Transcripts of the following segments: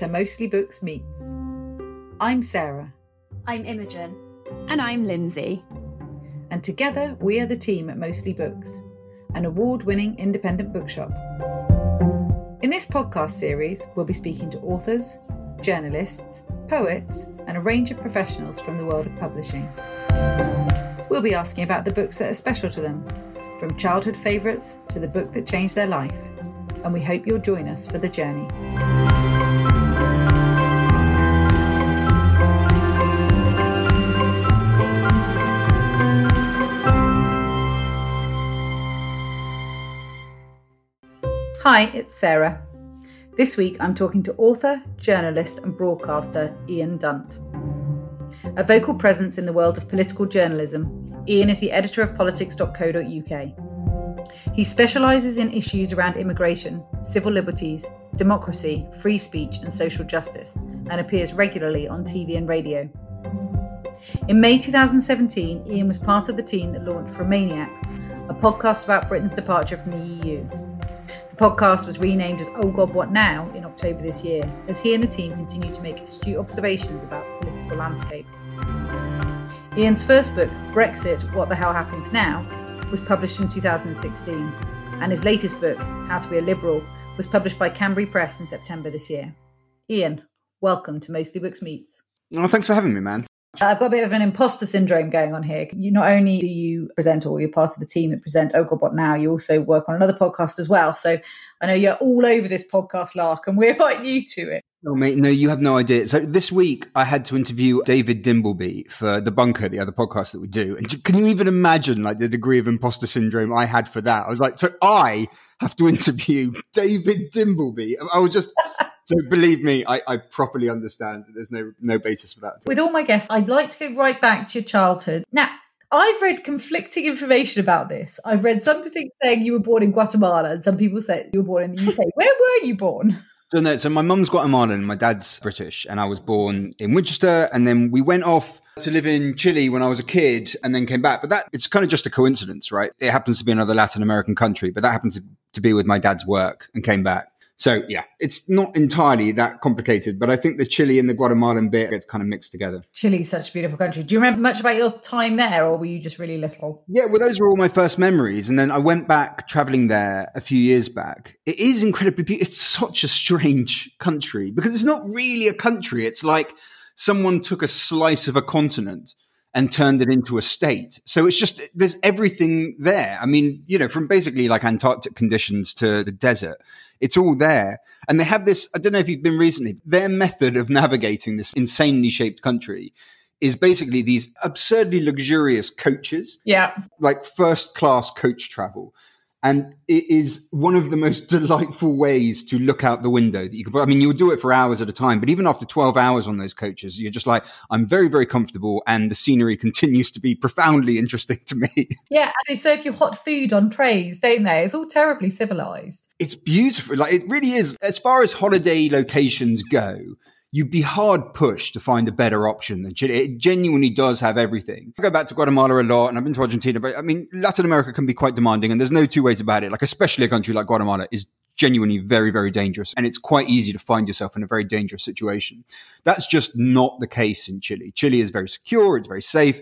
Welcome to Mostly Books Meets. I'm Sarah. I'm Imogen. And I'm Lindsay. And together we are the team at Mostly Books, an award winning independent bookshop. In this podcast series, we'll be speaking to authors, journalists, poets, and a range of professionals from the world of publishing. We'll be asking about the books that are special to them, from childhood favourites to the book that changed their life and we hope you'll join us for the journey. Hi, it's Sarah. This week I'm talking to author, journalist, and broadcaster Ian Dunt. A vocal presence in the world of political journalism, Ian is the editor of politics.co.uk. He specialises in issues around immigration, civil liberties, democracy, free speech, and social justice, and appears regularly on TV and radio. In May 2017, Ian was part of the team that launched Remainiacs, a podcast about Britain's departure from the EU. Podcast was renamed as Oh God, What Now in October this year, as he and the team continued to make astute observations about the political landscape. Ian's first book, Brexit What the Hell Happens Now, was published in 2016, and his latest book, How to Be a Liberal, was published by Canbury Press in September this year. Ian, welcome to Mostly Books Meets. Oh, thanks for having me, man. I've got a bit of an imposter syndrome going on here. You not only do you present or you're part of the team that present Oh God What Now, you also work on another podcast as well. So I know you're all over this podcast lark and we're quite new to it. No, mate, no, you have no idea. So this week I had to interview David Dimbleby for The Bunker, the other podcast that we do. And can you even imagine like the degree of imposter syndrome I had for that? I was like, so I have to interview David Dimbleby. I was just so believe me, I, I, properly understand that there's no no basis for that. With all my guests, I'd like to go right back to your childhood. Now, I've read conflicting information about this. I've read something saying you were born in Guatemala, and some people say you were born in the UK. Where were you born? So no, so my mum's Guatemalan, my dad's British, and I was born in Winchester, and then we went off to live in Chile when I was a kid, and then came back. But that it's kind of just a coincidence, right? It happens to be another Latin American country, but that happened to, to be with my dad's work, and came back. So yeah, it's not entirely that complicated, but I think the Chile and the Guatemalan bit gets kind of mixed together. Chile's such a beautiful country. Do you remember much about your time there, or were you just really little? Yeah, well, those were all my first memories, and then I went back traveling there a few years back. It is incredibly beautiful. It's such a strange country because it's not really a country. It's like someone took a slice of a continent and turned it into a state. So it's just there's everything there. I mean, you know, from basically like Antarctic conditions to the desert it's all there. And they have this, I don't know if you've been recently, their method of navigating this insanely shaped country is basically these absurdly luxurious coaches. Yeah. Like first class coach travel and it is one of the most delightful ways to look out the window that you could. I mean, you'll do it for hours at a time, but even after 12 hours on those coaches, you're just like, I'm very, very comfortable. And the scenery continues to be profoundly interesting to me. Yeah. They serve you hot food on trays, don't they? It's all terribly civilized. It's beautiful. Like, it really is. As far as holiday locations go, you'd be hard pushed to find a better option than Chile. It genuinely does have everything. I go back to Guatemala a lot and I've been to Argentina, but I mean, Latin America can be quite demanding and there's no two ways about it. Like, especially a country like Guatemala is genuinely very, very dangerous. And it's quite easy to find yourself in a very dangerous situation. That's just not the case in Chile. Chile is very secure. It's very safe.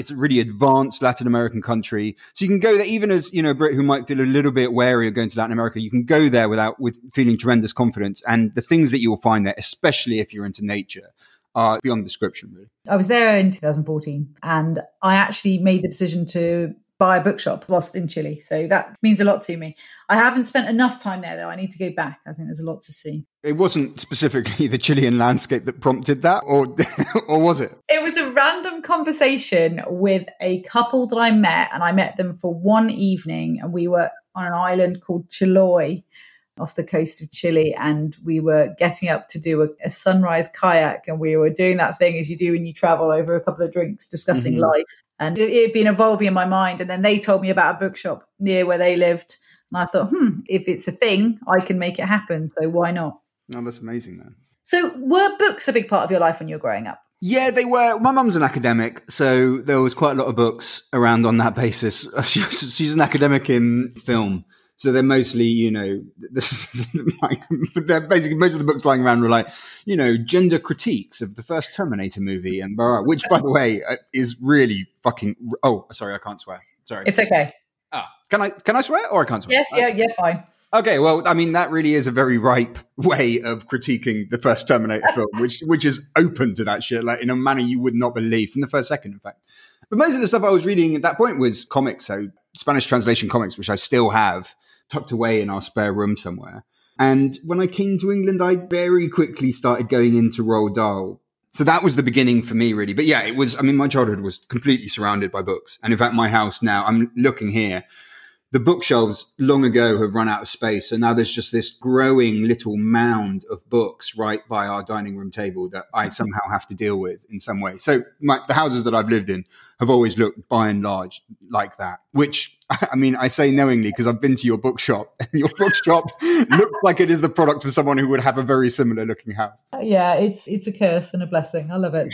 It's a really advanced Latin American country. So you can go there, even as, you know, a Brit who might feel a little bit wary of going to Latin America, you can go there without, with feeling tremendous confidence. And the things that you will find there, especially if you're into nature, are beyond description, really. I was there in 2014 and I actually made the decision to buy a bookshop whilst in Chile. So that means a lot to me. I haven't spent enough time there though. I need to go back. I think there's a lot to see. It wasn't specifically the Chilean landscape that prompted that, or or was it? It was a random conversation with a couple that I met, and I met them for one evening, and we were on an island called Chiloé off the coast of Chile, and we were getting up to do a, a, sunrise kayak, and we were doing that thing as you do when you travel over a couple of drinks, discussing mm-hmm. life. And it had been evolving in my mind. And then they told me about a bookshop near where they lived. And I thought, hmm, if it's a thing, I can make it happen. So why not? No, that's amazing, then. So were books a big part of your life when you were growing up? Yeah, they were. My mum's an academic, so there was quite a lot of books around on that basis. she's an academic in film. So they're mostly, you know, like, they're basically most of the books lying around were like, you know, gender critiques of the first Terminator movie, and blah, which, by the way, uh, is really fucking. Oh, sorry, I can't swear. Sorry, it's okay. Ah, can I can I swear or I can't swear? Yes, yeah, yeah, fine. Okay, well, I mean, that really is a very ripe way of critiquing the first Terminator film, which which is open to that shit, like in a manner you would not believe from the first second, in fact. But most of the stuff I was reading at that point was comics, so Spanish translation comics, which I still have tucked away in our spare room somewhere. And when I came to England, I very quickly started going into Roald Dahl. So that was the beginning for me, really. But yeah, it was, I mean, my childhood was completely surrounded by books. And in fact, my house now, I'm looking here, the bookshelves long ago have run out of space. So now there's just this growing little mound of books right by our dining room table that I mm-hmm. somehow have to deal with in some way. So my, the houses that I've lived in have always looked by and large like that, which I mean, I say knowingly because I've been to your bookshop and your bookshop looks like it is the product of someone who would have a very similar looking house. Yeah, it's, it's a curse and a blessing. I love it.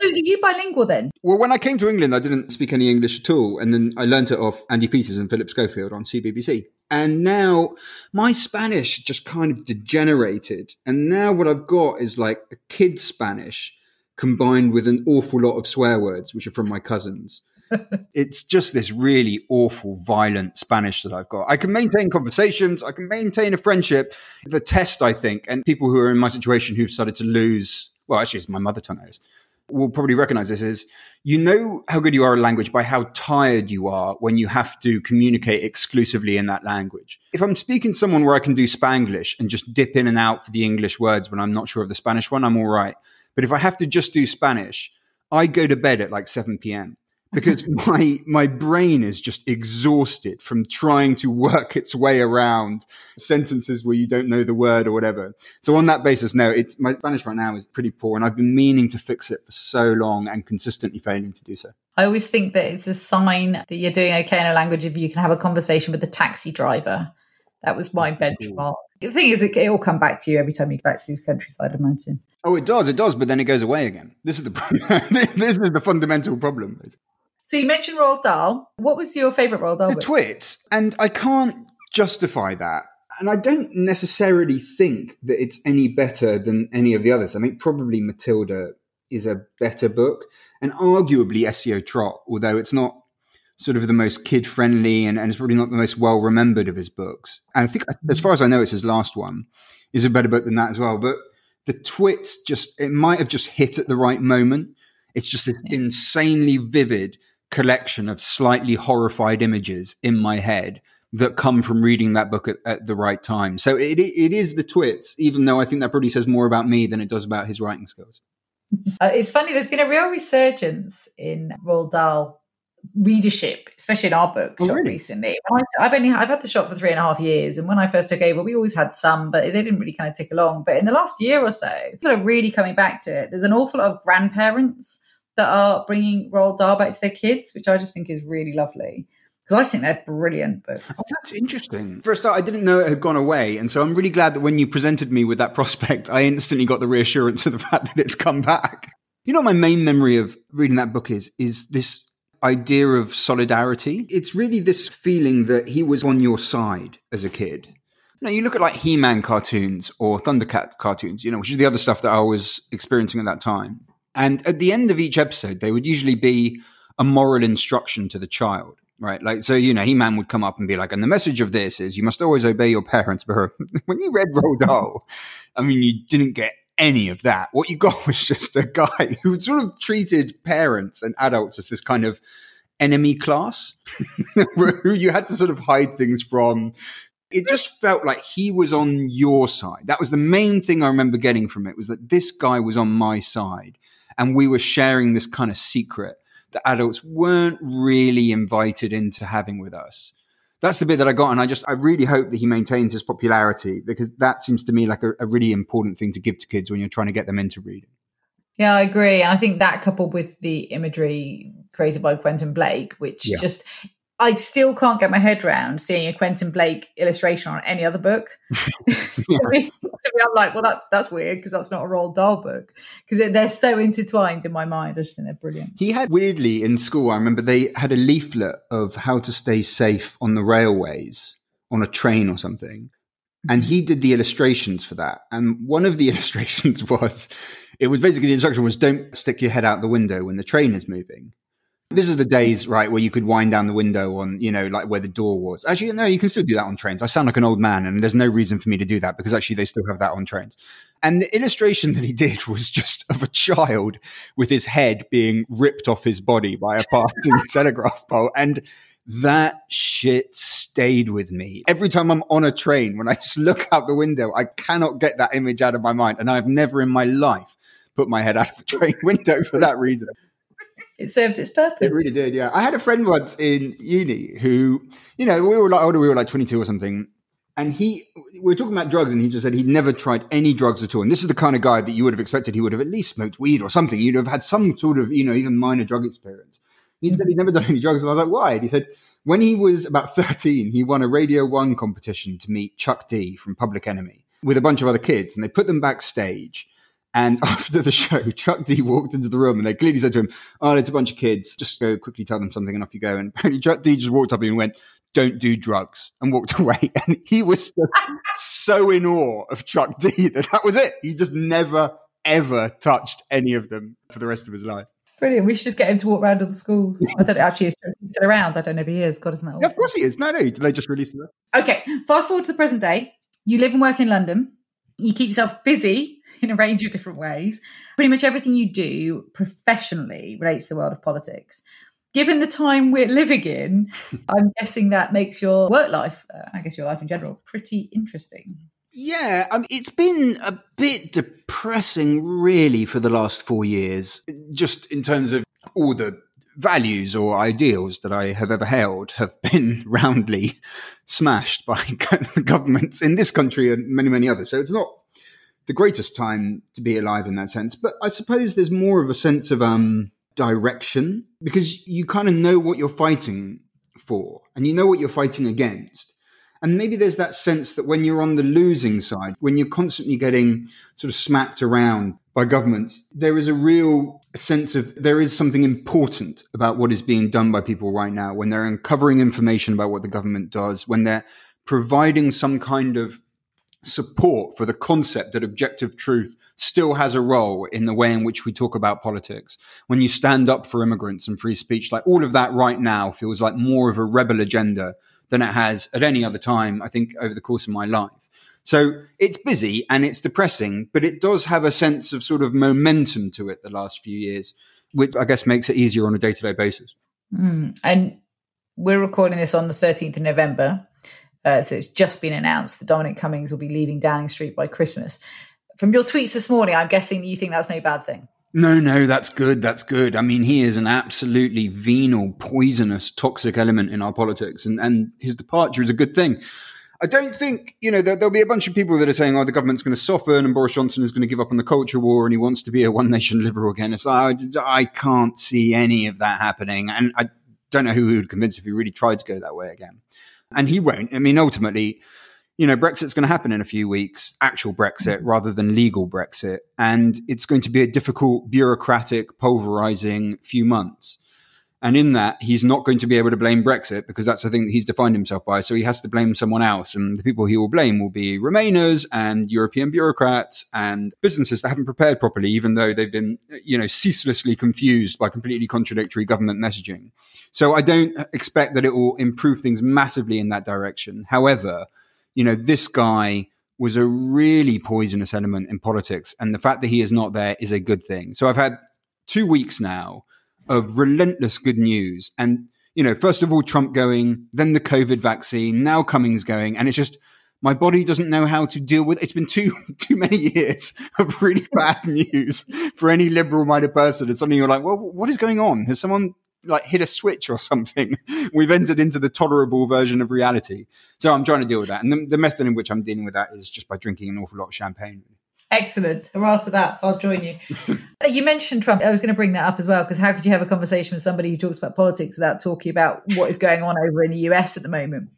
So are you bilingual then? Well, when I came to England, I didn't speak any English at all. And then I learned it off Andy Peters and Philip Schofield on CBBC. And now my Spanish just kind of degenerated. And now what I've got is like a kid's Spanish combined with an awful lot of swear words, which are from my cousins. it's just this really awful, violent Spanish that I've got. I can maintain conversations, I can maintain a friendship. The test, I think, and people who are in my situation who've started to lose, well, actually, it's my mother tongue is will probably recognize this is you know how good you are at language by how tired you are when you have to communicate exclusively in that language. If I'm speaking to someone where I can do Spanglish and just dip in and out for the English words when I'm not sure of the Spanish one, I'm all right. But if I have to just do Spanish, I go to bed at like 7 p.m because my my brain is just exhausted from trying to work its way around sentences where you don't know the word or whatever. So on that basis, no, it's my Spanish right now is pretty poor, and I've been meaning to fix it for so long and consistently failing to do so. I always think that it's a sign that you're doing okay in a language if you can have a conversation with the taxi driver. That was my benchmark. The thing is, it, it all come back to you every time you go back to these countries. I'd imagine. Oh, it does, it does, but then it goes away again. This is the this is the fundamental problem. So you mentioned Roald Dahl. What was your favourite Roald Dahl? The book? Twits, and I can't justify that. And I don't necessarily think that it's any better than any of the others. I think probably Matilda is a better book, and arguably Esio Trot, although it's not sort of the most kid friendly and, and it's probably not the most well remembered of his books. And I think, as far as I know, it's his last one, is a better book than that as well. But the twits just, it might have just hit at the right moment. It's just this insanely vivid collection of slightly horrified images in my head that come from reading that book at, at, the right time. So it it is the twits, even though I think that probably says more about me than it does about his writing skills. Uh, it's funny. There's been a real resurgence in Roald Dahl readership, especially in our book oh, really? recently. I've only I've had the shop for three and a half years, and when I first took over, we always had some, but they didn't really kind of tick along. But in the last year or so, people are really coming back to it. There's an awful lot of grandparents that are bringing Roald Dahl back to their kids, which I just think is really lovely. Because I think they're brilliant books. Oh, that's interesting. For a start, I didn't know it had gone away. And so I'm really glad that when you presented me with that prospect, I instantly got the reassurance of the fact that it's come back. You know, my main memory of reading that book is, is this idea of solidarity. It's really this feeling that he was on your side as a kid. Now you look at like He-Man cartoons or Thundercat cartoons, you know, which is the other stuff that I was experiencing at that time. And at the end of each episode, there would usually be a moral instruction to the child, right? Like, so, you know, He Man would come up and be like, and the message of this is you must always obey your parents. But when you read Roald Dahl, I mean, you didn't get any of that. What you got was just a guy who sort of treated parents and adults as this kind of enemy class who you had to sort of hide things from. It just felt like he was on your side. That was the main thing I remember getting from it was that this guy was on my side and we were sharing this kind of secret that adults weren't really invited into having with us. That's the bit that I got, and I just I really hope that he maintains his popularity because that seems to me like a, a really important thing to give to kids when you're trying to get them into reading. Yeah, I agree, and I think that coupled with the imagery created by Quentin Blake, which yeah. just I still can't get my head around seeing a Quentin Blake illustration on any other book. so me, I'm like, well, that's that's weird because that's not a Roald Dahl book because they're so intertwined in my mind. I just think they're brilliant. He had weirdly in school. I remember they had a leaflet of how to stay safe on the railways on a train or something, and he did the illustrations for that. And one of the illustrations was, it was basically the instruction was don't stick your head out the window when the train is moving. This is the days, right, where you could wind down the window on, you know, like where the door was. Actually, no, you can still do that on trains. I sound like an old man, and there's no reason for me to do that because actually they still have that on trains. And the illustration that he did was just of a child with his head being ripped off his body by a passing telegraph pole. And that shit stayed with me. Every time I'm on a train, when I just look out the window, I cannot get that image out of my mind. And I've never in my life put my head out of a train window for that reason it served its purpose. It really did, yeah. I had a friend once in uni who, you know, we were like older, we were like 22 or something. And he, we were talking about drugs, and he just said he'd never tried any drugs at all. And this is the kind of guy that you would have expected he would have at least smoked weed or something. You'd have had some sort of, you know, even minor drug experience. He said he'd never done any drugs. And I was like, why? And he said, when he was about 13, he won a Radio 1 competition to meet Chuck D from Public Enemy with a bunch of other kids. And they put them backstage and after the show, Chuck D walked into the room and they clearly said to him, Oh, it's a bunch of kids. Just go quickly tell them something and off you go. And apparently Chuck D just walked up and went, Don't do drugs and walked away. And he was so in awe of Chuck D that that was it. He just never, ever touched any of them for the rest of his life. Brilliant. We should just get him to walk around all the schools. I don't actually, is he still around? I don't know if he is. God, isn't that awful? Yeah, of course he is. No, no, they just released him. Okay, fast forward to the present day. You live and work in London. You keep yourself busy in a range of different ways. Pretty much everything you do professionally relates to the world of politics. Given the time we're living in, I'm guessing that makes your work life, uh, I guess your life in general, pretty interesting. Yeah, I mean, it's been a bit depressing, really, for the last four years, just in terms of all the values or ideals that I have ever held have been roundly smashed by governments in this country and many, many others. So it's not the greatest time to be alive in that sense. But I suppose there's more of a sense of um, direction because you kind of know what you're fighting for and you know what you're fighting against. And maybe there's that sense that when you're on the losing side, when you're constantly getting sort of smacked around by governments, there is a real sense of there is something important about what is being done by people right now when they're uncovering information about what the government does, when they're providing some kind of support for the concept that objective truth still has a role in the way in which we talk about politics. When you stand up for immigrants and free speech, like all of that right now feels like more of a rebel agenda than it has at any other time, I think, over the course of my life. So it's busy and it's depressing, but it does have a sense of sort of momentum to it the last few years, which I guess makes it easier on a day to day basis. Mm. And we're recording this on the 13th of November. Uh, so it's just been announced that Dominic Cummings will be leaving Downing Street by Christmas. From your tweets this morning, I'm guessing you think that's no bad thing. No, no, that's good. That's good. I mean, he is an absolutely venal, poisonous, toxic element in our politics, and, and his departure is a good thing. I don't think, you know, there, will be a bunch of people that are saying, oh, the government's going to soften and Boris Johnson is going to give up on the culture war and he wants to be a one nation liberal again. It's like, I, I can't see any of that happening. And I don't know who he would convince if he really tried to go that way again. And he won't. I mean, ultimately, you know, Brexit's going to happen in a few weeks, actual Brexit mm-hmm. rather than legal Brexit. And it's going to be a difficult, bureaucratic, pulverizing few months. And in that, he's not going to be able to blame Brexit because that's the thing that he's defined himself by. So he has to blame someone else. And the people he will blame will be Remainers and European bureaucrats and businesses that haven't prepared properly, even though they've been, you know, ceaselessly confused by completely contradictory government messaging. So I don't expect that it will improve things massively in that direction. However, you know, this guy was a really poisonous element in politics. And the fact that he is not there is a good thing. So I've had two weeks now of relentless good news. And, you know, first of all, Trump going, then the COVID vaccine, now Cummings going. And it's just, my body doesn't know how to deal with it. It's been too too many years of really bad news for any liberal minded person. And suddenly you're like, well, what is going on? Has someone like hit a switch or something? We've entered into the tolerable version of reality. So I'm trying to deal with that. And the, the method in which I'm dealing with that is just by drinking an awful lot of champagne. Excellent. Hurrah to that. I'll join you. you mentioned Trump. I was going to bring that up as well, because how could you have a conversation with somebody who talks about politics without talking about what is going on over in the US at the moment?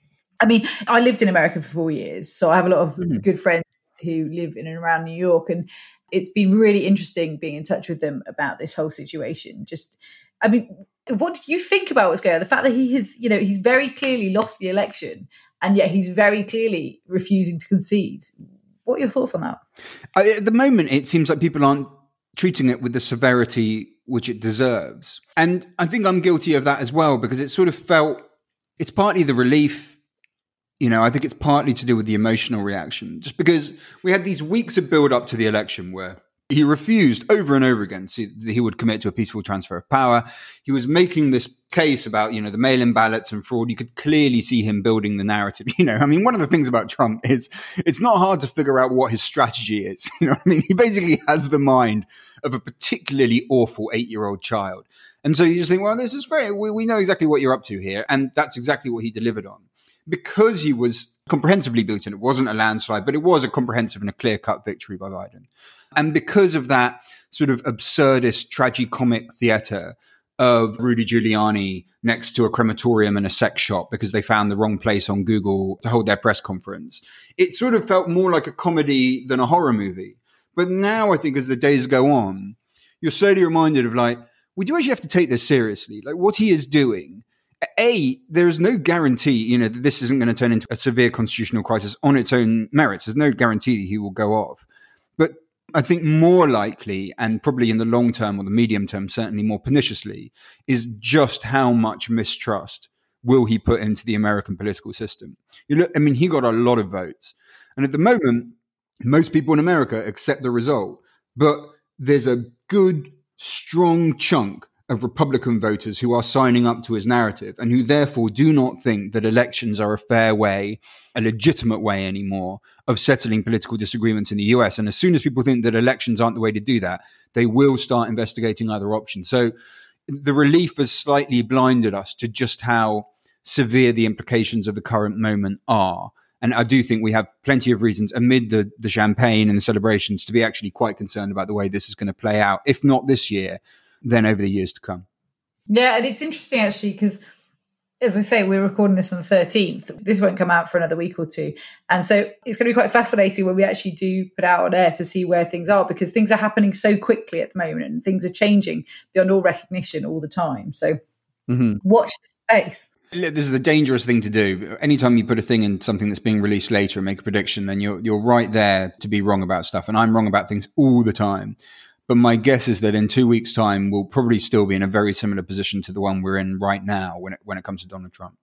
I mean, I lived in America for four years, so I have a lot of mm-hmm. good friends who live in and around New York. And it's been really interesting being in touch with them about this whole situation. Just, I mean, what do you think about what's going on? The fact that he has, you know, he's very clearly lost the election and yet he's very clearly refusing to concede. What are your thoughts on that? At the moment, it seems like people aren't treating it with the severity which it deserves. And I think I'm guilty of that as well because it sort of felt it's partly the relief you know, I think it's partly to do with the emotional reaction, just because we had these weeks of build up to the election where he refused over and over again see that he would commit to a peaceful transfer of power. He was making this case about, you know, the mail-in ballots and fraud. You could clearly see him building the narrative. You know, I mean, one of the things about Trump is it's not hard to figure out what his strategy is. You know I mean? He basically has the mind of a particularly awful eight-year-old child. And so you just think, well, this is great. We, we know exactly what you're up to here. And that's exactly what he delivered on because he was comprehensively beaten, it wasn't a landslide, but it was a comprehensive and a clear cut victory by Biden. And because of that sort of absurdist tragicomic theater of Rudy Giuliani next to a crematorium and a sex shop because they found the wrong place on Google to hold their press conference, it sort of felt more like a comedy than a horror movie. But now I think as the days go on, you're slowly reminded of like, we do actually have to take this seriously. Like what he is doing a, there is no guarantee, you know, that this isn't going to turn into a severe constitutional crisis on its own merits. There's no guarantee that he will go off. I think more likely, and probably in the long term or the medium term, certainly more perniciously, is just how much mistrust will he put into the American political system. You look, I mean, he got a lot of votes. And at the moment, most people in America accept the result. But there's a good, strong chunk of Republican voters who are signing up to his narrative and who therefore do not think that elections are a fair way, a legitimate way anymore of settling political disagreements in the US. And as soon as people think that elections aren't the way to do that, they will start investigating other options. So the relief has slightly blinded us to just how severe the implications of the current moment are. And I do think we have plenty of reasons amid the, the champagne and the celebrations to be actually quite concerned about the way this is going to play out, if not this year, then over the years to come. Yeah, and it's interesting actually because as I say, we're recording this on the 13th. This won't come out for another week or two. And so it's going to be quite fascinating when we actually do put out on air to see where things are because things are happening so quickly at the moment and things are changing beyond all recognition all the time. So mm-hmm. watch the space. This is a dangerous thing to do. Anytime you put a thing in something that's being released later and make a prediction, then you're you're right there to be wrong about stuff. And I'm wrong about things all the time. But my guess is that in two weeks' time, we'll probably still be in a very similar position to the one we're in right now when it, when it comes to Donald Trump.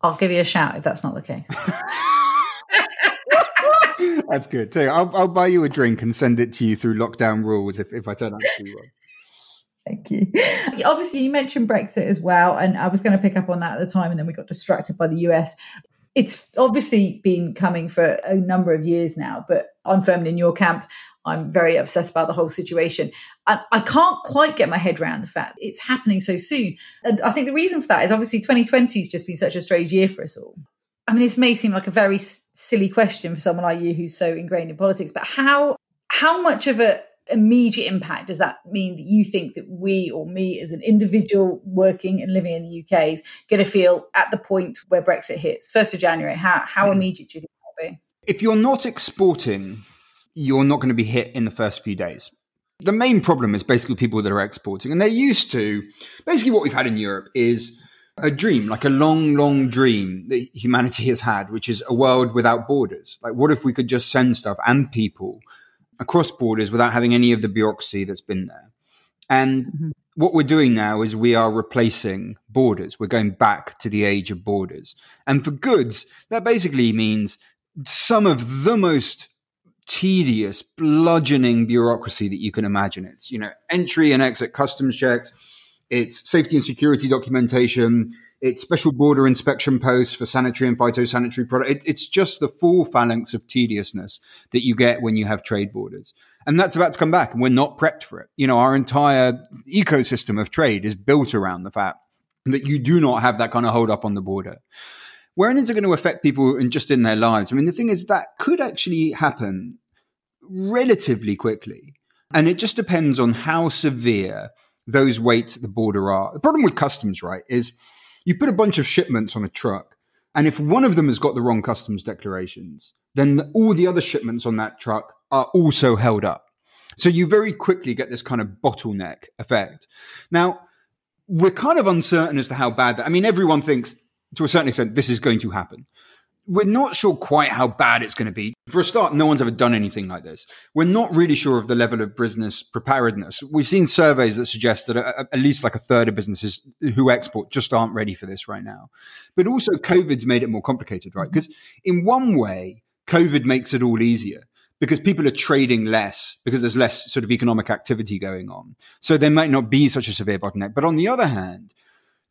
I'll give you a shout if that's not the case. that's good too. I'll, I'll, buy you a drink and send it to you through lockdown rules if, if I turn out to be wrong. Thank you. Obviously, you mentioned Brexit as well, and I was going to pick up on that at the time, and then we got distracted by the US. It's obviously been coming for a number of years now, but I'm firmly in your camp. I'm very upset about the whole situation. And I can't quite get my head around the fact it's happening so soon. And I think the reason for that is obviously 2020 has just been such a strange year for us all. I mean, this may seem like a very silly question for someone like you who's so ingrained in politics, but how how much of a immediate impact does that mean that you think that we or me as an individual working and living in the UK is going to feel at the point where Brexit hits, first of January? How how mm. immediate do you think that will be? If you're not exporting you're not going to be hit in the first few days. The main problem is basically people that are exporting, and they're used to basically what we've had in Europe is a dream, like a long, long dream that humanity has had, which is a world without borders. Like, what if we could just send stuff and people across borders without having any of the bureaucracy that's been there? And mm-hmm. what we're doing now is we are replacing borders. We're going back to the age of borders. And for goods, that basically means some of the most tedious, bludgeoning bureaucracy that you can imagine. It's, you know, entry and exit customs checks, it's safety and security documentation, it's special border inspection posts for sanitary and phytosanitary products. It, it's just the full phalanx of tediousness that you get when you have trade borders. And that's about to come back, and we're not prepped for it. You know, our entire ecosystem of trade is built around the fact that you do not have that kind of hold up on the border wherein is it going to affect people and just in their lives? I mean, the thing is that could actually happen relatively quickly. And it just depends on how severe those waits at the border are. The problem with customs, right, is you put a bunch of shipments on a truck, and if one of them has got the wrong customs declarations, then all the other shipments on that truck are also held up. So you very quickly get this kind of bottleneck effect. Now, we're kind of uncertain as to how bad that. I mean, everyone thinks to a certain extent this is going to happen. We're not sure quite how bad it's going to be. For a start, no one's ever done anything like this. We're not really sure of the level of business preparedness. We've seen surveys that suggest that at least like a third of businesses who export just aren't ready for this right now. But also, COVID's made it more complicated, right? Mm-hmm. Because in one way, COVID makes it all easier because people are trading less because there's less sort of economic activity going on. So there might not be such a severe bottleneck. But on the other hand,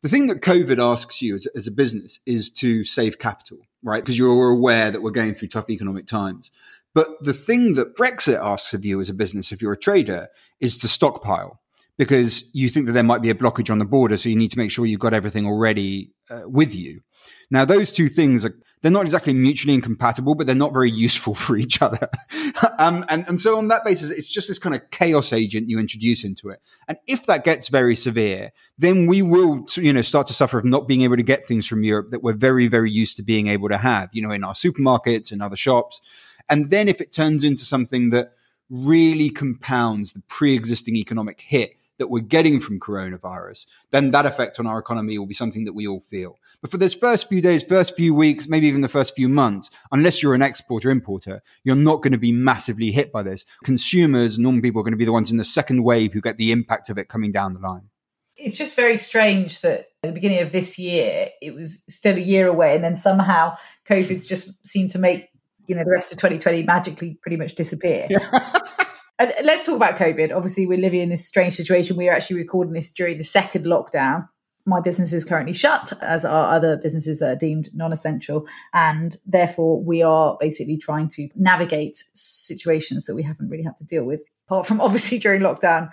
the thing that COVID asks you as, as a business is to save capital, right? Because you're aware that we're going through tough economic times. But the thing that Brexit asks of you as a business, if you're a trader, is to stockpile because you think that there might be a blockage on the border. So you need to make sure you've got everything already uh, with you. Now, those two things are they're not exactly mutually incompatible, but they're not very useful for each other. um, and, and so on that basis, it's just this kind of chaos agent you introduce into it. And if that gets very severe, then we will, you know, start to suffer of not being able to get things from Europe that we're very, very used to being able to have, you know, in our supermarkets and other shops. And then if it turns into something that really compounds the pre-existing economic hit that we're getting from coronavirus, then that effect on our economy will be something that we all feel. But for those first few days, first few weeks, maybe even the first few months, unless you're an exporter importer, you're not going to be massively hit by this. Consumers, normal people are going to be the ones in the second wave who get the impact of it coming down the line. It's just very strange that at the beginning of this year, it was still a year away, and then somehow COVID's just seemed to make you know the rest of 2020 magically pretty much disappear. And let's talk about COVID. Obviously, we're living in this strange situation. We are actually recording this during the second lockdown. My business is currently shut, as are other businesses that are deemed non essential. And therefore, we are basically trying to navigate situations that we haven't really had to deal with, apart from obviously during lockdown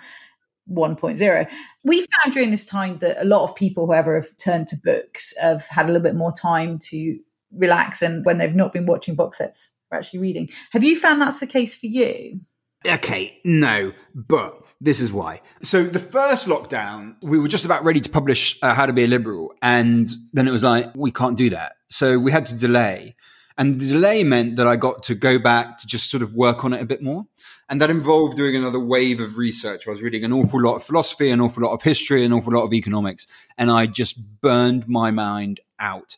1.0. We found during this time that a lot of people, whoever have turned to books, have had a little bit more time to relax. And when they've not been watching box sets, are actually reading. Have you found that's the case for you? Okay, no, but this is why. So the first lockdown, we were just about ready to publish uh, How to Be a Liberal, and then it was like we can't do that, so we had to delay. And the delay meant that I got to go back to just sort of work on it a bit more. And that involved doing another wave of research. I was reading an awful lot of philosophy, an awful lot of history, an awful lot of economics. And I just burned my mind out.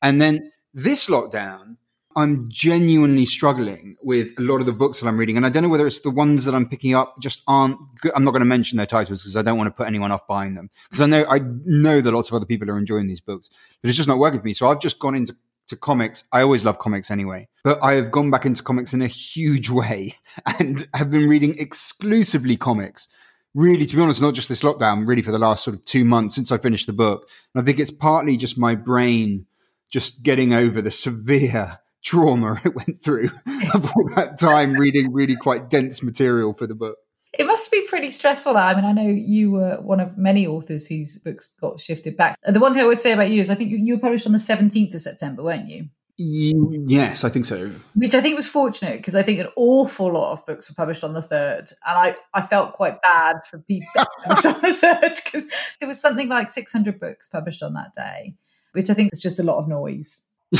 And then this lockdown, I'm genuinely struggling with a lot of the books that I'm reading, and I don't know whether it's the ones that I'm picking up just aren't. Good. I'm not going to mention their titles because I don't want to put anyone off buying them because I know I know that lots of other people are enjoying these books, but it's just not working for me. So I've just gone into to comics. I always love comics anyway, but I have gone back into comics in a huge way and have been reading exclusively comics. Really, to be honest, not just this lockdown, really for the last sort of two months since I finished the book. And I think it's partly just my brain just getting over the severe trauma it went through of all that time reading really quite dense material for the book. It must be pretty stressful. That I mean, I know you were one of many authors whose books got shifted back. The one thing I would say about you is I think you were published on the 17th of September, weren't you? Yes, I think so. Which I think was fortunate because I think an awful lot of books were published on the third, and I, I felt quite bad for people published on the third because there was something like 600 books published on that day, which I think is just a lot of noise.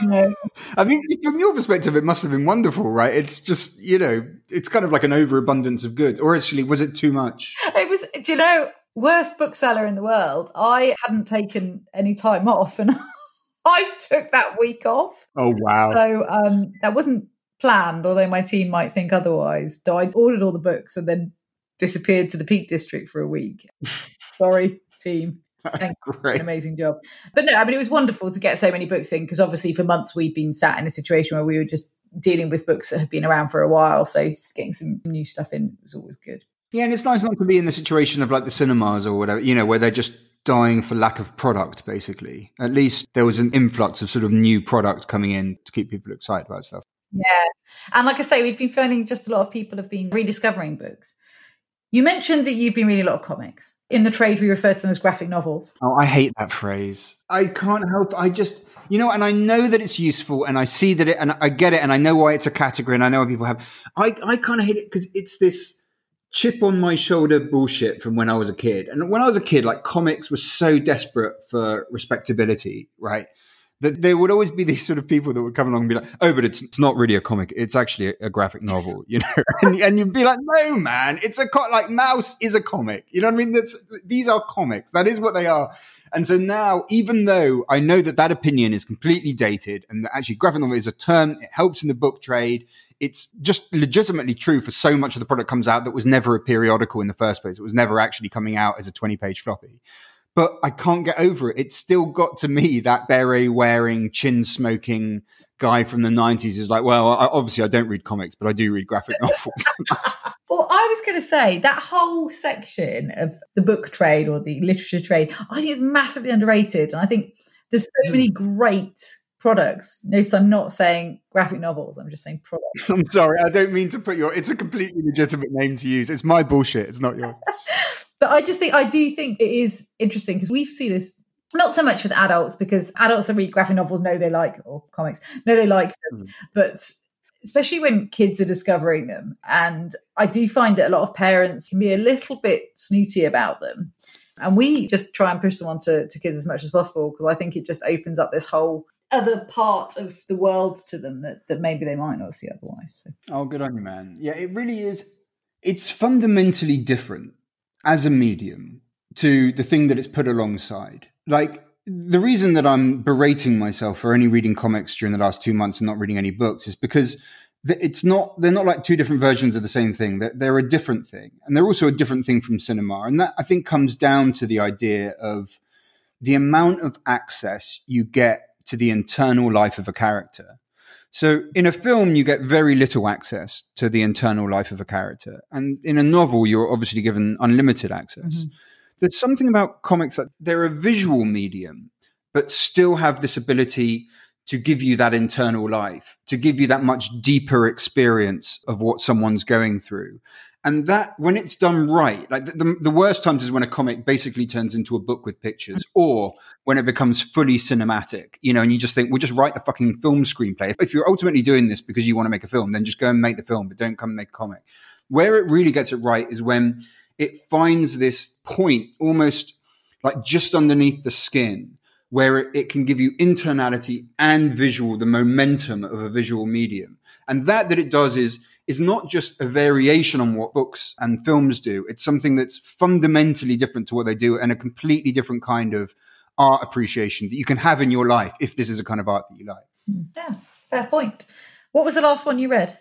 I mean, from your perspective, it must have been wonderful, right? It's just, you know, it's kind of like an overabundance of good. Or actually, was it too much? It was, do you know, worst bookseller in the world. I hadn't taken any time off and I took that week off. Oh, wow. So um, that wasn't planned, although my team might think otherwise. So I ordered all the books and then disappeared to the Peak District for a week. Sorry, team. Great. An amazing job. But no, I mean, it was wonderful to get so many books in because obviously for months we've been sat in a situation where we were just dealing with books that have been around for a while. So getting some new stuff in was always good. Yeah, and it's nice not to be in the situation of like the cinemas or whatever, you know, where they're just dying for lack of product, basically. At least there was an influx of sort of new product coming in to keep people excited about stuff. Yeah. And like I say, we've been finding just a lot of people have been rediscovering books You mentioned that you've been reading a lot of comics. In the trade, we refer to them as graphic novels. Oh, I hate that phrase. I can't help. I just, you know, and I know that it's useful, and I see that it, and I get it, and I know why it's a category, and I know why people have. I, I kind of hate it because it's this chip on my shoulder bullshit from when I was a kid. And when I was a kid, like comics were so desperate for respectability, right? That there would always be these sort of people that would come along and be like, "Oh, but it's it's not really a comic; it's actually a, graphic novel," you know. and, and, you'd be like, "No, man, it's a co- like Maus is a comic." You know what I mean? That's these are comics. That is what they are. And so now, even though I know that that opinion is completely dated, and that actually graphic novel is a term, it helps in the book trade. It's just legitimately true for so much of the product comes out that was never a periodical in the first place. It was never actually coming out as a 20 page floppy but I can't get over it. It's still got to me that beret wearing, chin smoking guy from the 90s is like, well, I, obviously I don't read comics, but I do read graphic novels. well, I was going to say that whole section of the book trade or the literature trade, I think is massively underrated. And I think there's so many hmm. great products. Notice I'm not saying graphic novels. I'm just saying products. I'm sorry. I don't mean to put your, it's a completely legitimate name to use. It's my bullshit. It's not yours. But I just think I do think it is interesting because we see this not so much with adults because adults that read graphic novels know they like or comics know they like them, mm. but especially when kids are discovering them. And I do find that a lot of parents can be a little bit snooty about them. And we just try and push them onto to kids as much as possible because I think it just opens up this whole other part of the world to them that, that maybe they might not see otherwise. So. Oh, good on you, man. Yeah, it really is. It's fundamentally different as a medium to the thing that it's put alongside. Like the reason that I'm berating myself for only reading comics during the last two months and not reading any books is because it's not they're not like two different versions of the same thing. They're, they're, a different thing. And they're also a different thing from cinema. And that i think comes down to the idea of the amount of access you get to the internal life of a character so in a film, you get very little access to the internal life of a character. And in a novel, you're obviously given unlimited access. Mm-hmm. There's something about comics that they're a visual medium, but still have this ability to give you that internal life, to give you that much deeper experience of what someone's going through. And that when it's done right like the, the, the, worst times is when a comic basically turns into a book with pictures mm. or when it becomes fully cinematic you know and you just think we'll just write the fucking film screenplay. If you're ultimately doing this because you want to make a film then just go and make the film but don't come and make a comic. Where it really gets it right is when it finds this point almost like just underneath the skin where it, can give you internality and visual the momentum of a visual medium and that that it does is is not just a variation on what books and films do. It's something that's fundamentally different to what they do and a completely different kind of art appreciation that you can have in your life if this is a kind of art that you like. Hmm. Yeah, fair point. What was the last one you read?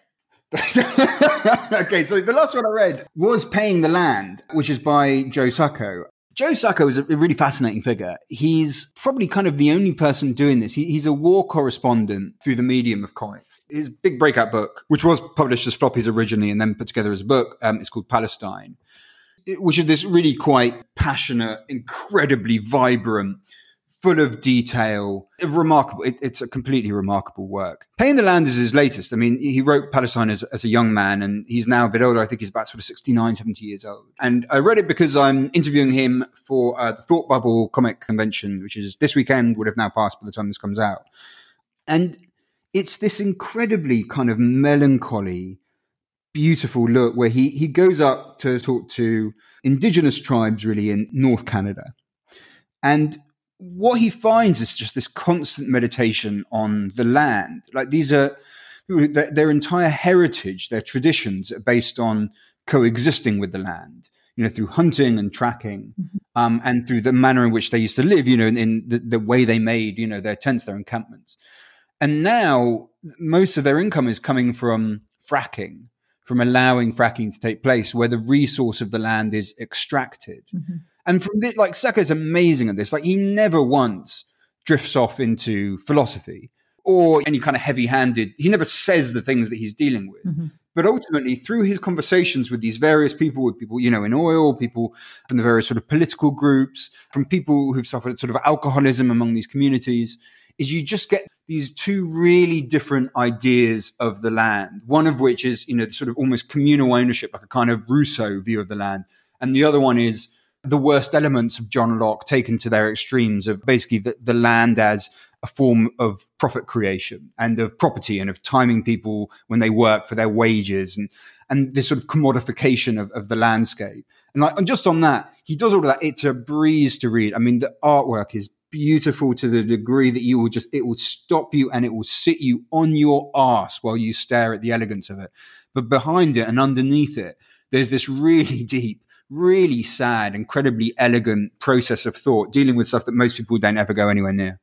okay, so the last one I read was Paying the Land, which is by Joe Sacco. Joe Sacco is a really fascinating figure. He's probably kind of the only person doing this. He, he's a war correspondent through the medium of comics. His big breakout book, which was published as floppies originally and then put together as a book, um, is called Palestine, which is this really quite passionate, incredibly vibrant full of detail, remarkable. It, it's a completely remarkable work. Paying the Land is his latest. I mean, he wrote Palestine as, as, a young man and he's now a bit older. I think he's about sort of 69, 70 years old. And I read it because I'm interviewing him for uh, the Thought Bubble Comic Convention, which is this weekend, would have now passed by the time this comes out. And it's this incredibly kind of melancholy, beautiful look where he, he goes up to talk to indigenous tribes really in North Canada. And what he finds is just this constant meditation on the land. Like these are their entire heritage, their traditions are based on coexisting with the land. You know, through hunting and tracking, mm-hmm. um, and through the manner in which they used to live. You know, in, in the, the way they made, you know, their tents, their encampments. And now most of their income is coming from fracking, from allowing fracking to take place, where the resource of the land is extracted. Mm-hmm. And from this, like Sacco is amazing at this. Like he never once drifts off into philosophy or any kind of heavy handed. He never says the things that he's dealing with. Mm-hmm. But ultimately, through his conversations with these various people, with people, you know, in oil, people from the various sort of political groups, from people who've suffered sort of alcoholism among these communities, is you just get these two really different ideas of the land. One of which is, you know, sort of almost communal ownership, like a kind of Rousseau view of the land. And the other one is the worst elements of John Locke taken to their extremes of basically the, the land as a form of profit creation and of property and of timing people when they work for their wages and, and this sort of commodification of, of the landscape. And like, and just on that, he does all of that. It's a breeze to read. I mean, the artwork is beautiful to the degree that you will just, it will stop you and it will sit you on your ass while you stare at the elegance of it. But behind it and underneath it, there's this really deep, really sad, incredibly elegant process of thought dealing with stuff that most people don't ever go anywhere near.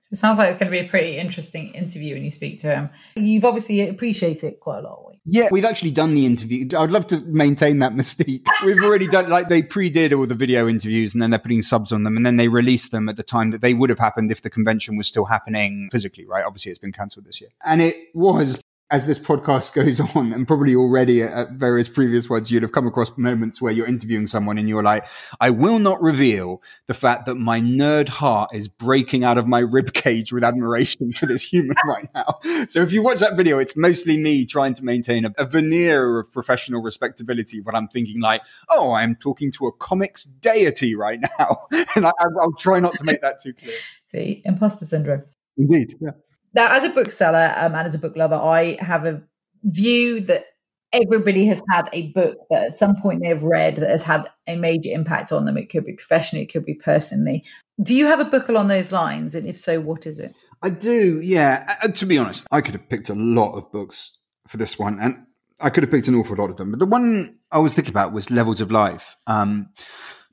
So it sounds like it's going to be a pretty interesting interview when you speak to him. You've obviously appreciated it quite a lot. Yeah, we've actually done the interview. I'd love to maintain that mystique. We've already done like they pre-did all the video interviews and then they're putting subs on them and then they release them at the time that they would have happened if the convention was still happening physically, right? Obviously it's been cancelled this year. And it was as this podcast goes on, and probably already at various previous ones, you'd have come across moments where you're interviewing someone and you're like, I will not reveal the fact that my nerd heart is breaking out of my rib cage with admiration for this human right now. So if you watch that video, it's mostly me trying to maintain a, a veneer of professional respectability, but I'm thinking like, oh, I'm talking to a comics deity right now. and I, I'll try not to make that too clear. See, imposter syndrome. Indeed. Yeah. Now, as a bookseller um, and as a book lover, I have a view that everybody has had a book that at some point they've read that has had a major impact on them. It could be professionally, it could be personally. Do you have a book along those lines? And if so, what is it? I do, yeah. To be honest, I could have picked a lot of books for this one, and I could have picked an awful lot of them. But the one I was thinking about was Levels of Life um,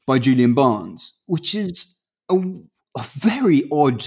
by Julian Barnes, which is a, a very odd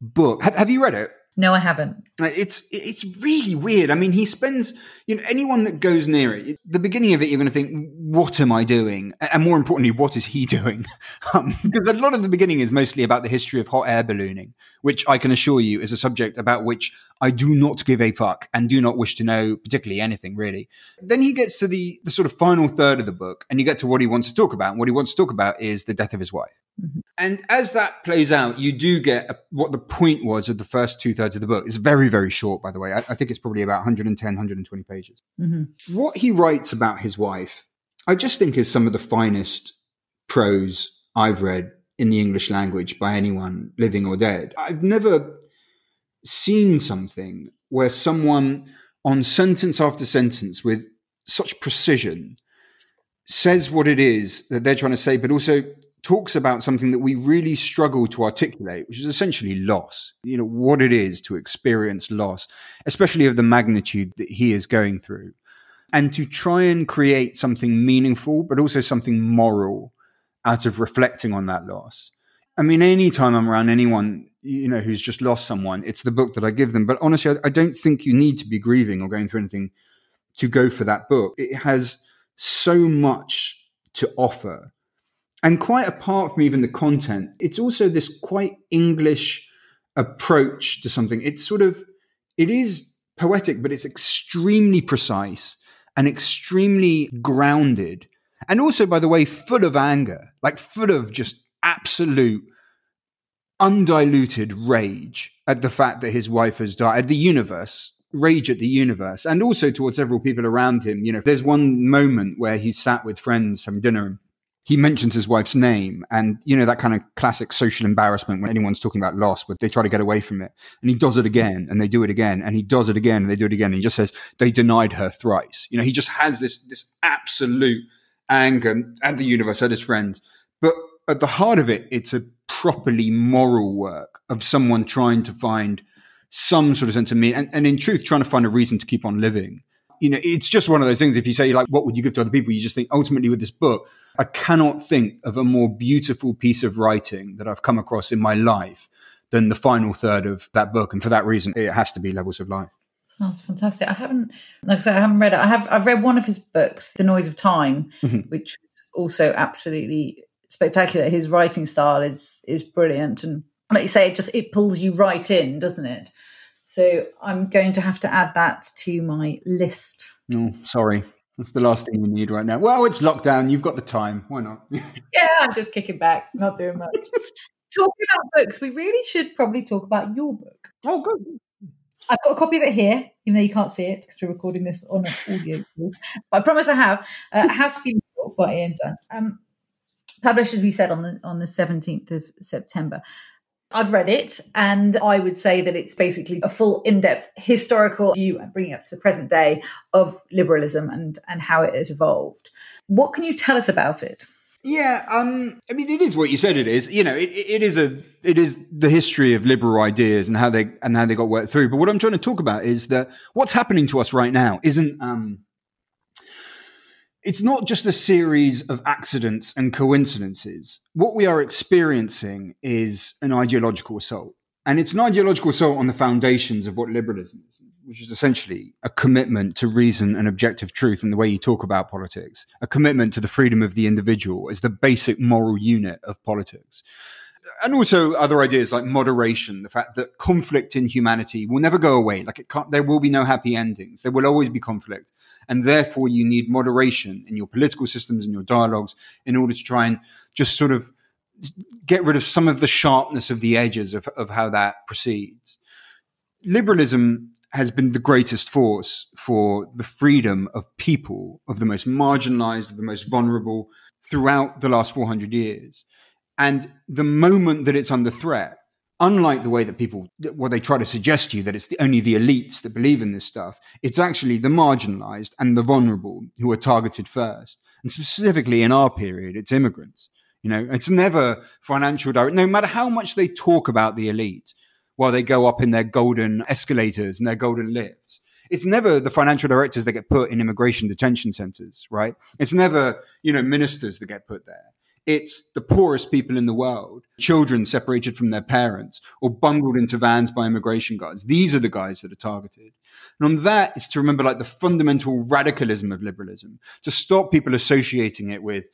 book. Have, have you read it? No, I haven't. It's it's really weird. I mean, he spends you know anyone that goes near it. The beginning of it, you're going to think, "What am I doing?" And more importantly, what is he doing? Um, because a lot of the beginning is mostly about the history of hot air ballooning, which I can assure you is a subject about which I do not give a fuck and do not wish to know particularly anything really. Then he gets to the the sort of final third of the book, and you get to what he wants to talk about. And what he wants to talk about is the death of his wife. Mm-hmm. And as that plays out, you do get a, what the point was of the first two thirds of the book. It's very, very short, by the way. I, I think it's probably about 110, 120 pages. Mm-hmm. What he writes about his wife, I just think is some of the finest prose I've read in the English language by anyone living or dead. I've never seen something where someone on sentence after sentence with such precision says what it is that they're trying to say, but also talks about something that we really struggle to articulate, which is essentially loss. You know, what it is to experience loss, especially of the magnitude that he is going through. And to try and create something meaningful, but also something moral out of reflecting on that loss. I mean, anytime I'm around anyone, you know, who's just lost someone, it's the book that I give them. But honestly, I, I don't think you need to be grieving or going through anything to go for that book. It has so much to offer and quite apart from even the content, it's also this quite English approach to something. It's sort of, it is poetic, but it's extremely precise and extremely grounded. And also, by the way, full of anger, like full of just absolute undiluted rage at the fact that his wife has died, at the universe, rage at the universe, and also towards several people around him. You know, there's one moment where he's sat with friends having dinner he mentions his wife's name and you know that kind of classic social embarrassment when anyone's talking about loss but they try to get away from it. And he does it again and they do it again and he does it again and they do it again. And he just says they denied her thrice. You know he just has this this absolute anger at the universe at his friends. But at the heart of it it's a properly moral work of someone trying to find some sort of sense of meaning and, and in truth trying to find a reason to keep on living you know, it's just one of those things. If you say like, what would you give to other people? You just think ultimately with this book, I cannot think of a more beautiful piece of writing that I've come across in my life than the final third of that book. And for that reason, it has to be Levels of Life. That's fantastic. I haven't, like I said, I haven't read it. I have, I've read one of his books, The Noise of Time, mm-hmm. which is also absolutely spectacular. His writing style is is brilliant, and like you say, it just it pulls you right in, doesn't it? So I'm going to have to add that to my list. Oh, sorry. That's the last thing you need right now. Well, it's lockdown. You've got the time. Why not? yeah, I'm just kicking back, not doing much. talking about books, we really should probably talk about your book. Oh, good. I've got a copy of it here, even though you can't see it because we're recording this on an audio. But I promise I have. Uh, House Feeling by Ian Dunt. Um, published, as we said, on the on the seventeenth of September. I've read it, and I would say that it's basically a full, in-depth historical view and bringing up to the present day of liberalism and and how it has evolved. What can you tell us about it? Yeah, um, I mean, it is what you said. It is. You know, it, it is a it is the history of liberal ideas and how they and how they got worked through. But what I'm trying to talk about is that what's happening to us right now isn't. Um, it's not just a series of accidents and coincidences. What we are experiencing is an ideological assault. And it's an ideological assault on the foundations of what liberalism is, which is essentially a commitment to reason and objective truth in the way you talk about politics, a commitment to the freedom of the individual as the basic moral unit of politics. And also other ideas like moderation, the fact that conflict in humanity will never go away. Like it can't, there will be no happy endings. There will always be conflict. And therefore you need moderation in your political systems and your dialogues in order to try and just sort of get rid of some of the sharpness of the edges of, of how that proceeds. Liberalism has been the greatest force for the freedom of people, of the most marginalized, of the most vulnerable throughout the last 400 years. And the moment that it's under threat, unlike the way that people, what they try to suggest to you that it's the, only the elites that believe in this stuff, it's actually the marginalized and the vulnerable who are targeted first. And specifically in our period, it's immigrants. You know, it's never financial direct. No matter how much they talk about the elite while they go up in their golden escalators and their golden lifts, it's never the financial directors that get put in immigration detention centers, right? It's never, you know, ministers that get put there. It's the poorest people in the world, children separated from their parents or bundled into vans by immigration guards. These are the guys that are targeted. And on that is to remember like the fundamental radicalism of liberalism, to stop people associating it with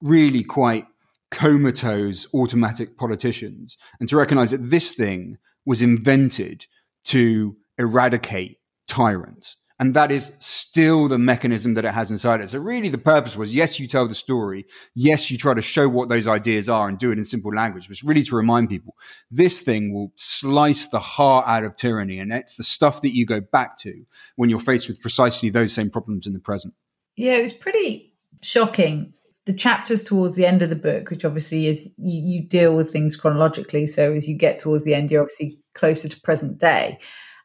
really quite comatose automatic politicians and to recognize that this thing was invented to eradicate tyrants. And that is still the mechanism that it has inside it. So really the purpose was, yes, you tell the story. Yes, you try to show what those ideas are and do it in simple language, but really to remind people this thing will slice the heart out of tyranny. And it's the stuff that you go back to when you're faced with precisely those same problems in the present. Yeah, it was pretty shocking the chapters towards the end of the book, which obviously is you, you, deal with things chronologically. So as you get towards the end, you're obviously closer to present day.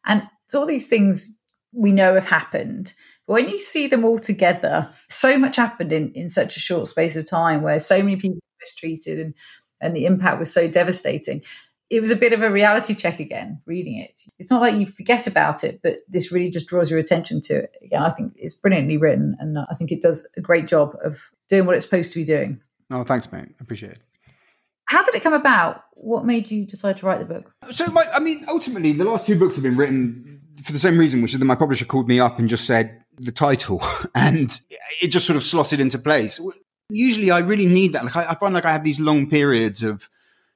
And so all these things we know have happened. But when you see them all together, so much happened in, in such a short space of time where so many people were mistreated and, and the impact was so devastating it was a bit of a reality check again reading it. It's not like you forget about it, but this really just draws your attention to it. Again, I think it's brilliantly written and I think it does a great job of doing what it's supposed to be doing. Oh, thanks, mate. I appreciate it. How did it come about? What made you decide to write the book? So, my, I mean, ultimately, the last two books have been written for the same reason, which is that my publisher called me up and just said the title, and it just sort of slotted into place. Usually, I really need that. Like, I, I find like I have these long periods of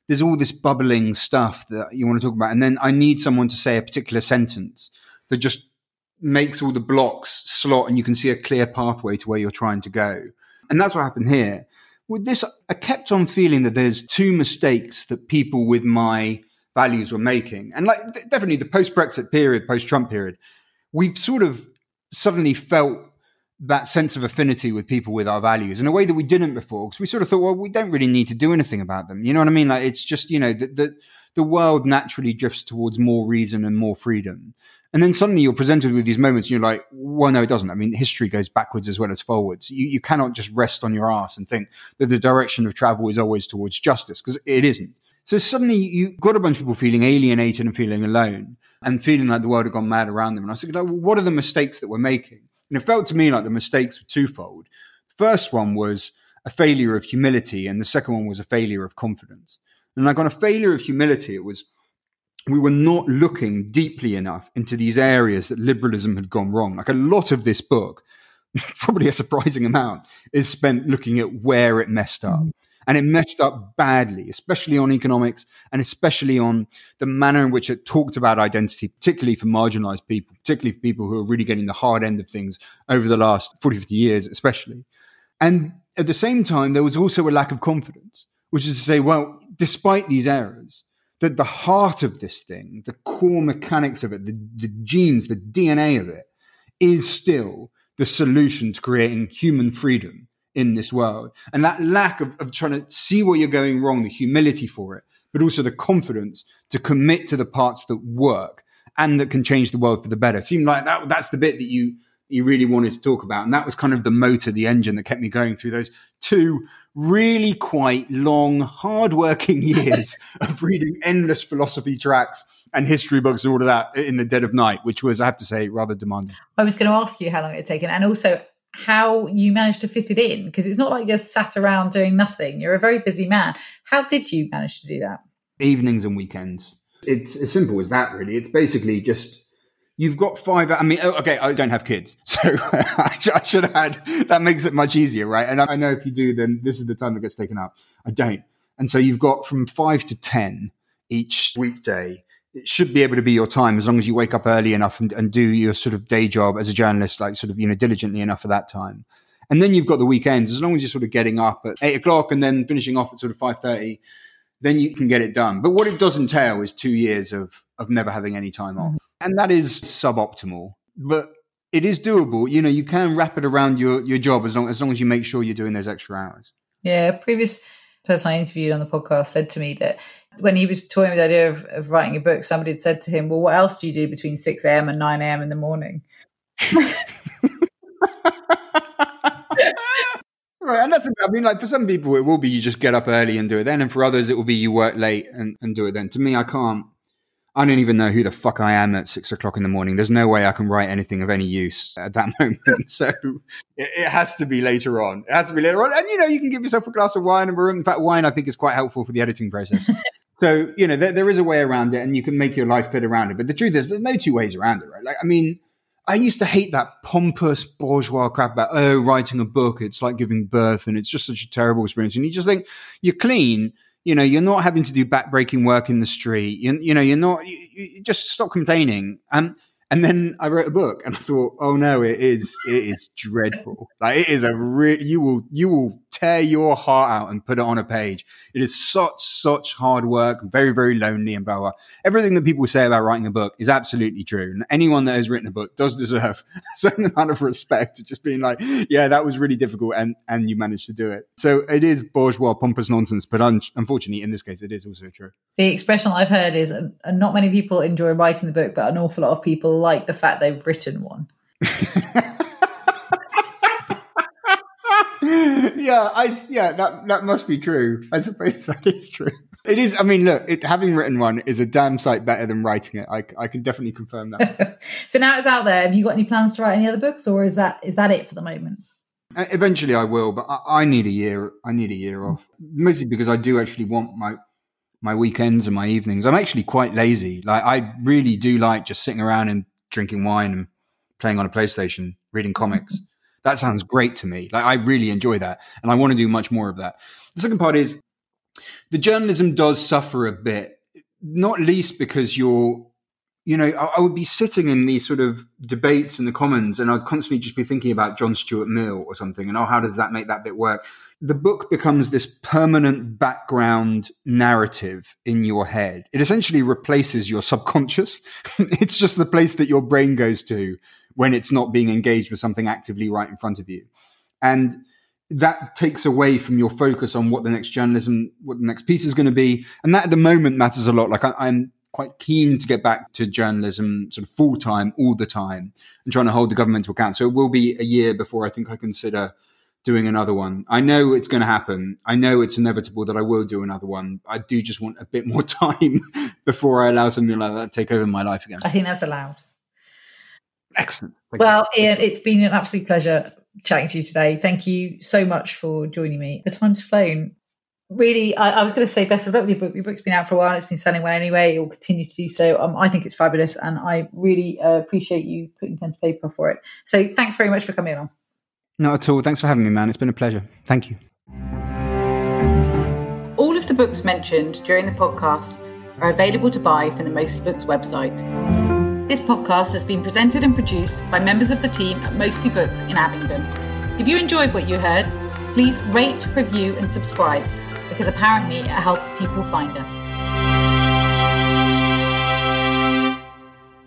there's all this bubbling stuff that you want to talk about. And then I need someone to say a particular sentence that just makes all the blocks slot and you can see a clear pathway to where you're trying to go. And that's what happened here. With this, I kept on feeling that there's two mistakes that people with my values were making. And like definitely the post Brexit period, post Trump period, we've sort of suddenly felt that sense of affinity with people with our values in a way that we didn't before because we sort of thought well we don't really need to do anything about them. You know what i mean? Like it's just you know that the, the world naturally drifts towards more reason and more freedom. And then suddenly you're presented with these moments and you're like well no it doesn't. I mean history goes backwards as well as forwards. You, you cannot just rest on your ass and think that the direction of travel is always towards justice because it isn't so suddenly you got a bunch of people feeling alienated and feeling alone and feeling like the world had gone mad around them and i said well, what are the mistakes that we're making and it felt to me like the mistakes were twofold. First one was a failure of humility, and the second one was a failure of confidence. And like on a failure of humility, it was we were not looking deeply enough into these areas that liberalism had gone wrong. Like a lot of this book, probably a surprising amount, is spent looking at where it messed up. And it messed up badly, especially on economics and especially on the manner in which it talked about identity, particularly for marginalized people, particularly for people who are really getting the hard end of things over the last 40, 50 years, especially. And at the same time, there was also a lack of confidence, which is to say, well, despite these errors, that the heart of this thing, the core mechanics of it, the, the genes, the DNA of it, is still the solution to creating human freedom in this world. And that lack of, of trying to see what you're going wrong, the humility for it, but also the confidence to commit to the parts that work and that can change the world for the better. Seemed like that that's the bit that you you really wanted to talk about. And that was kind of the motor, the engine that kept me going through those two really quite long, hard-working years of reading endless philosophy tracks and history books and all of that in the dead of night, which was, I have to say, rather demanding. I was going to ask you how long it had taken, and also how you managed to fit it in because it's not like you're sat around doing nothing. You're a very busy man. How did you manage to do that? Evenings and weekends. It's as simple as that, really. It's basically just you've got five. I mean, oh, okay, I don't have kids, so I should have had. That makes it much easier, right? And I know if you do, then this is the time that gets taken up. I don't, and so you've got from five to ten each weekday it should be able to be your time as long as you wake up early enough and, and do your sort of day job as a journalist, like sort of, you know, diligently enough for that time. And then you've got the weekends, as long as you're sort of getting up at eight o'clock and then finishing off at sort of 5.30, then you can get it done. But what it does entail is two years of, of never having any time off. Mm-hmm. And that is suboptimal, but it is doable. You know, you can wrap it around your, your job as long, as long as you make sure you're doing those extra hours. Yeah. Previous person I interviewed on the podcast said to me that when he was toying with the idea of, of writing a book, somebody had said to him, Well, what else do you do between 6 a.m. and 9 a.m. in the morning? Right, and that's I mean, like for some people, it will be you just get up early and do it then, and for others, it will be you work late and, and do it then. To me, I can't. I don't even know who the fuck I am at six o'clock in the morning. There's no way I can write anything of any use at that moment. so it, it, has to be later on. It has to be later on. And you know, you can give yourself a glass of wine and room. in fact, wine I think is quite helpful for the editing process. so, you know, there, there is a way around it and you can make your life fit around it. But the truth is there's no two ways around it, right? Like, I mean, I used to hate that pompous bourgeois crap about, oh, writing a book, it's like giving birth and it's just such a terrible experience. And you just think you're clean you know, you're not having to do backbreaking work in the street. You, you know, you're not, you, you just stop complaining. Um, and then I wrote a book and I thought, oh no, it is, it is dreadful. Like it is a real, you will, you will tear your heart out and put it on a page. It is such, such hard work, very, very lonely and blah, blah. Everything that people say about writing a book is absolutely true. And anyone that has written a book does deserve a certain amount of respect just being like, yeah, that was really difficult and, and you managed to do it. So it is bourgeois, pompous nonsense, but un- unfortunately, in this case, it is also true. The expression I've heard is uh, not many people enjoy writing the book, but an awful lot of people like the fact they've written one. yeah, I yeah that that must be true. I suppose that is true. It is. I mean, look, it, having written one is a damn sight better than writing it. I, I can definitely confirm that. so now it's out there. Have you got any plans to write any other books, or is that is that it for the moment? Uh, eventually, I will, but I, I need a year. I need a year off, mostly because I do actually want my my weekends and my evenings. I'm actually quite lazy. Like I really do like just sitting around and drinking wine and playing on a PlayStation, reading comics. Mm-hmm that sounds great to me. Like I really enjoy that, and I want to do much more of that. The second part is the journalism does suffer a bit, not least because you're, you know, I, I would be sitting in these sort of debates in the Commons, and I'd constantly just be thinking about John Stuart Mill or something, and oh, how does that make that bit work? The book becomes this permanent background narrative in your head. It essentially replaces your subconscious. it's just the place that your brain goes to when it's not being engaged with something actively right in front of you. And that takes away from your focus on what the next journalism, what the next piece is going to be. And that at the moment matters a lot. Like I, am quite keen to get back to journalism sort of full time all the time and trying to hold the government to account. So it will be a year before I think I consider doing another one. I know it's going to happen. I know it's inevitable that I will do another one. I do just want a bit more time before I allow something like that to take over my life again. I think that's allowed. Excellent. Thank well, you. Ian, it's been an absolute pleasure chatting to you today. Thank you so much for joining me. The time's flown. Really, I, I was going to say best of luck with your book. Your book's been out for a while. It's been selling well anyway. It will continue to do so. Um, I think it's fabulous, and I really uh, appreciate you putting pen to paper for it. So, thanks very much for coming on. Not at all. Thanks for having me, man. It's been a pleasure. Thank you. All of the books mentioned during the podcast are available to buy from the Mostly Books website. This podcast has been presented and produced by members of the team at Mostly Books in Abingdon. If you enjoyed what you heard, please rate, review, and subscribe. Because apparently it helps people find us.